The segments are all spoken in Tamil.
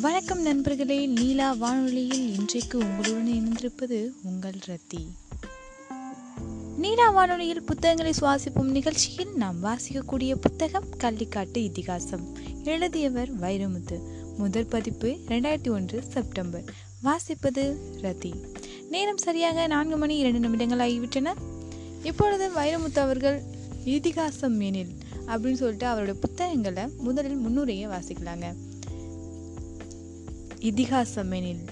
வணக்கம் நண்பர்களே நீலா வானொலியில் இன்றைக்கு உங்களுடன் இணைந்திருப்பது உங்கள் ரத்தி. நீலா வானொலியில் புத்தகங்களை சுவாசிப்போம் நிகழ்ச்சியில் நாம் வாசிக்கக்கூடிய புத்தகம் கள்ளிக்காட்டு இதிகாசம். எழுதியவர் வைரமுத்து. முதல் பதிப்பு ரெண்டாயிரத்தி ஒன்று செப்டம்பர். வாசிப்பது ரதி நேரம் சரியாக நான்கு மணி இரண்டு நிமிடங்கள் ஆகிவிட்டன. இப்பொழுது வைரமுத்து அவர்கள் இதிகாசம் எனில் அப்படின்னு சொல்லிட்டு அவரோட புத்தகங்களை முதலில் முன்னுரையை வாசிக்கலாங்க. இதிகாசமெனில்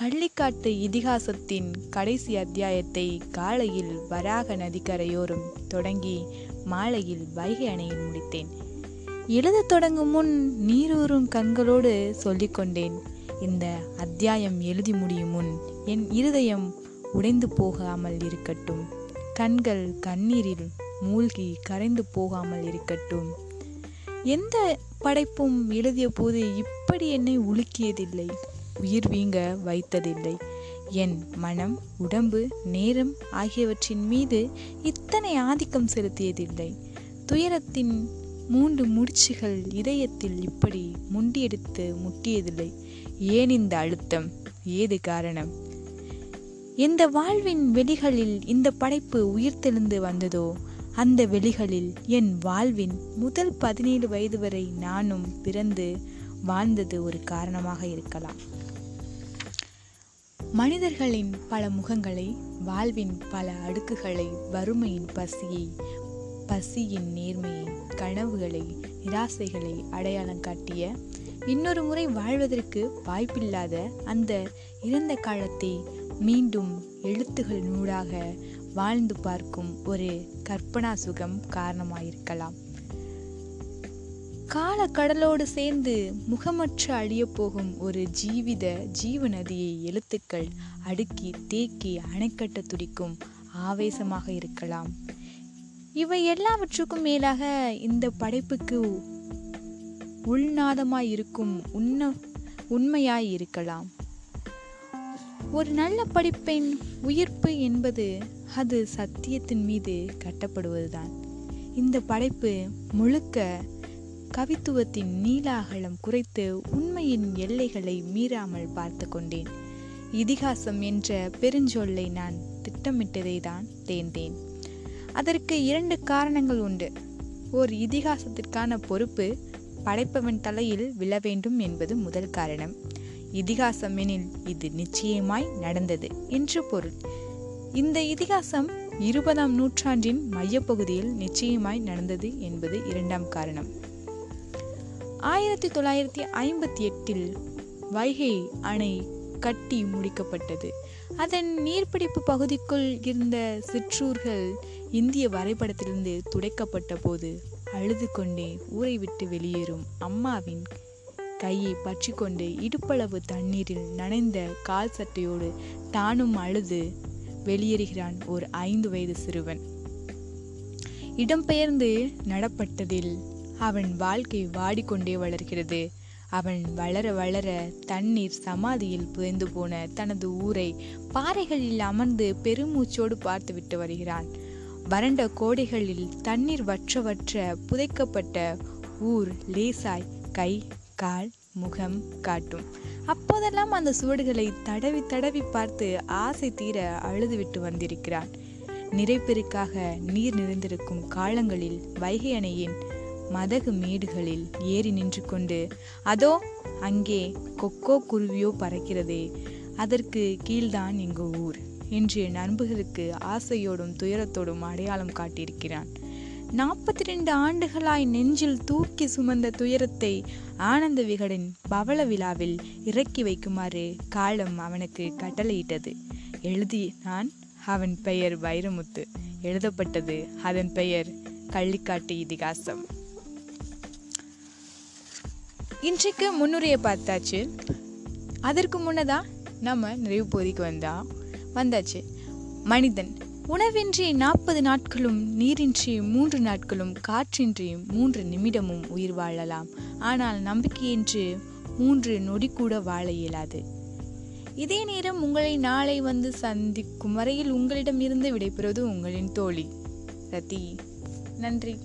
கள்ளிக்காட்டு இதிகாசத்தின் கடைசி அத்தியாயத்தை காலையில் வராக நதிக்கரையோரம் தொடங்கி மாலையில் வைகை அணையில் முடித்தேன். எழுதத் தொடங்கும் முன் நீரூறும் கண்களோடு சொல்லிக்கொண்டேன் இந்த அத்தியாயம் எழுதி முடியும் முன் என் இருதயம் உடைந்து போகாமல் இருக்கட்டும். கண்கள் கண்ணீரில் மூழ்கி கரைந்து போகாமல் இருக்கட்டும். எந்த படைப்பும் எழுதிய போது இப்படி என்னை உலுக்கியதில்லை. உயிர் வீங்க வைத்ததில்லை. என் மனம் உடம்பு நேரம் ஆகியவற்றின் மீது இத்தனை ஆதிக்கம் செலுத்தியதில்லை. துயரத்தின் மூன்று முடிச்சுகள் இதயத்தில் இப்படி முண்டியெடுத்து முட்டியதில்லை. ஏன் இந்த அழுத்தம்? ஏது காரணம்? எந்த வாழ்வின் வெளிகளில் இந்த படைப்பு உயிர்த்தெழுந்து வந்ததோ? அந்த வெளிகளில் என் வாழ்வின் முதல் பதினேழு வயது வரை நானும் பிறந்து வாழ்ந்தது ஒரு காரணமாக இருக்கலாம். மனிதர்களின் பல முகங்களை வாழ்வின் பல அடுக்குகளை வறுமையின் பசியை பசியின் நேர்மையை கனவுகளை நிராசைகளை அடையாளம் காட்டிய இன்னொரு முறை வாழ்வதற்கு வாய்ப்பில்லாத அந்த இறந்த காலத்தை மீண்டும் எழுத்துகள் நூடாக வாழ்ந்து பார்க்கும் ஒரு கற்பனா சுகம் காரணமாயிருக்கலாம். கால கடலோடு சேர்ந்து முகமற்று அழிய போகும் ஒரு ஜீவித ஜீவ நதியை எழுத்துக்கள் அடுக்கி தேக்கி அணைக்கட்ட துடிக்கும் ஆவேசமாக இருக்கலாம். இவை எல்லாவற்றுக்கும் மேலாக இந்த படைப்புக்கு உள்நாதமாய் இருக்கும் உன்ன உண்மையாய் இருக்கலாம் ஒரு நல்ல படிப்பெண் உயிர்ப்பு என்பது அது சத்தியத்தின் மீது கட்டப்படுவதுதான். இந்த படைப்பு முழுக்க கவித்துவத்தின் நீலாகலம் குறைத்து உண்மையின் எல்லைகளை மீறாமல் பார்த்து கொண்டேன். இதிகாசம் என்ற பெருஞ்சொல்லை நான் திட்டமிட்டதை தான் தேர்ந்தேன். அதற்கு இரண்டு காரணங்கள் உண்டு. ஓர் இதிகாசத்திற்கான பொறுப்பு படைப்பவன் தலையில் விழ வேண்டும் என்பது முதல் காரணம். இதிகாசம் எனில் இது நிச்சயமாய் நடந்தது என்று பொருள். இந்த இதிகாசம் இருபதாம் நூற்றாண்டின் மையப்பகுதியில் நிச்சயமாய் நடந்தது என்பது இரண்டாம் காரணம். ஆயிரத்தி தொள்ளாயிரத்தி ஐம்பத்தி எட்டில் வைகை அணை கட்டி முடிக்கப்பட்டது. அதன் நீர்பிடிப்பு பகுதிக்குள் இருந்த சிற்றூர்கள் இந்திய வரைபடத்திலிருந்து துடைக்கப்பட்ட போது அழுது கொண்டே ஊரை விட்டு வெளியேறும் அம்மாவின் கையை பற்றி கொண்டு இடுப்பளவு தண்ணீரில் நனைந்த கால் சட்டையோடு தானும் அழுது வெளியேறுகிறான் ஒரு ஐந்து வயது சிறுவன். இடம்பெயர்ந்து நடப்பட்டதில் அவன் வாழ்க்கை வாடிக்கொண்டே வளர்கிறது. அவன் வளர வளர தண்ணீர் சமாதியில் புதைந்து போன தனது ஊரை பாறைகளில் அமர்ந்து பெருமூச்சோடு பார்த்துவிட்டு வருகிறான். வறண்ட கோடைகளில் தண்ணீர் வற்ற வற்ற புதைக்கப்பட்ட ஊர் லேசாய் கை கால் முகம் காட்டும். அப்போதெல்லாம் அந்த சுவடுகளை தடவி தடவி பார்த்து ஆசை தீர அழுதுவிட்டு வந்திருக்கிறான் நிறைப்பெருக்காக நீர் நிறைந்திருக்கும் காலங்களில் வைகை அணையின் மதகு மேடுகளில் ஏறி நின்று கொண்டு அதோ அங்கே கொக்கோ குருவியோ பறக்கிறதே அதற்கு கீழ்தான் எங்கள் ஊர் என்று நண்பர்களுக்கு ஆசையோடும் துயரத்தோடும் அடையாளம் காட்டியிருக்கிறான். நாற்பத்தி ரெண்டு ஆண்டுகளாய் நெஞ்சில் தூக்கி சுமந்த துயரத்தை ஆனந்த விகடன் பவள விழாவில் இறக்கி வைக்குமாறு காலம் அவனுக்கு கட்டளையிட்டது. எழுதி நான் அவன் பெயர் வைரமுத்து. எழுதப்பட்டது அதன் பெயர் கள்ளிக்காட்டு இதிகாசம். இன்றைக்கு முன்னுரையை பார்த்தாச்சு. அதற்கு முன்னதா நம்ம நிறைவு பகுதிக்கு வந்தா வந்தாச்சு. மனிதன் உணவின்றி நாற்பது நாட்களும் நீரின்றி மூன்று நாட்களும் காற்றின்றி மூன்று நிமிடமும் உயிர் வாழலாம். ஆனால் நம்பிக்கையின்றி மூன்று நொடி கூட வாழ இயலாது. இதே நேரம் உங்களை நாளை வந்து சந்திக்கும் வரையில் உங்களிடம் இருந்து விடைபெறுவது உங்களின் தோழி ரதி. நன்றி.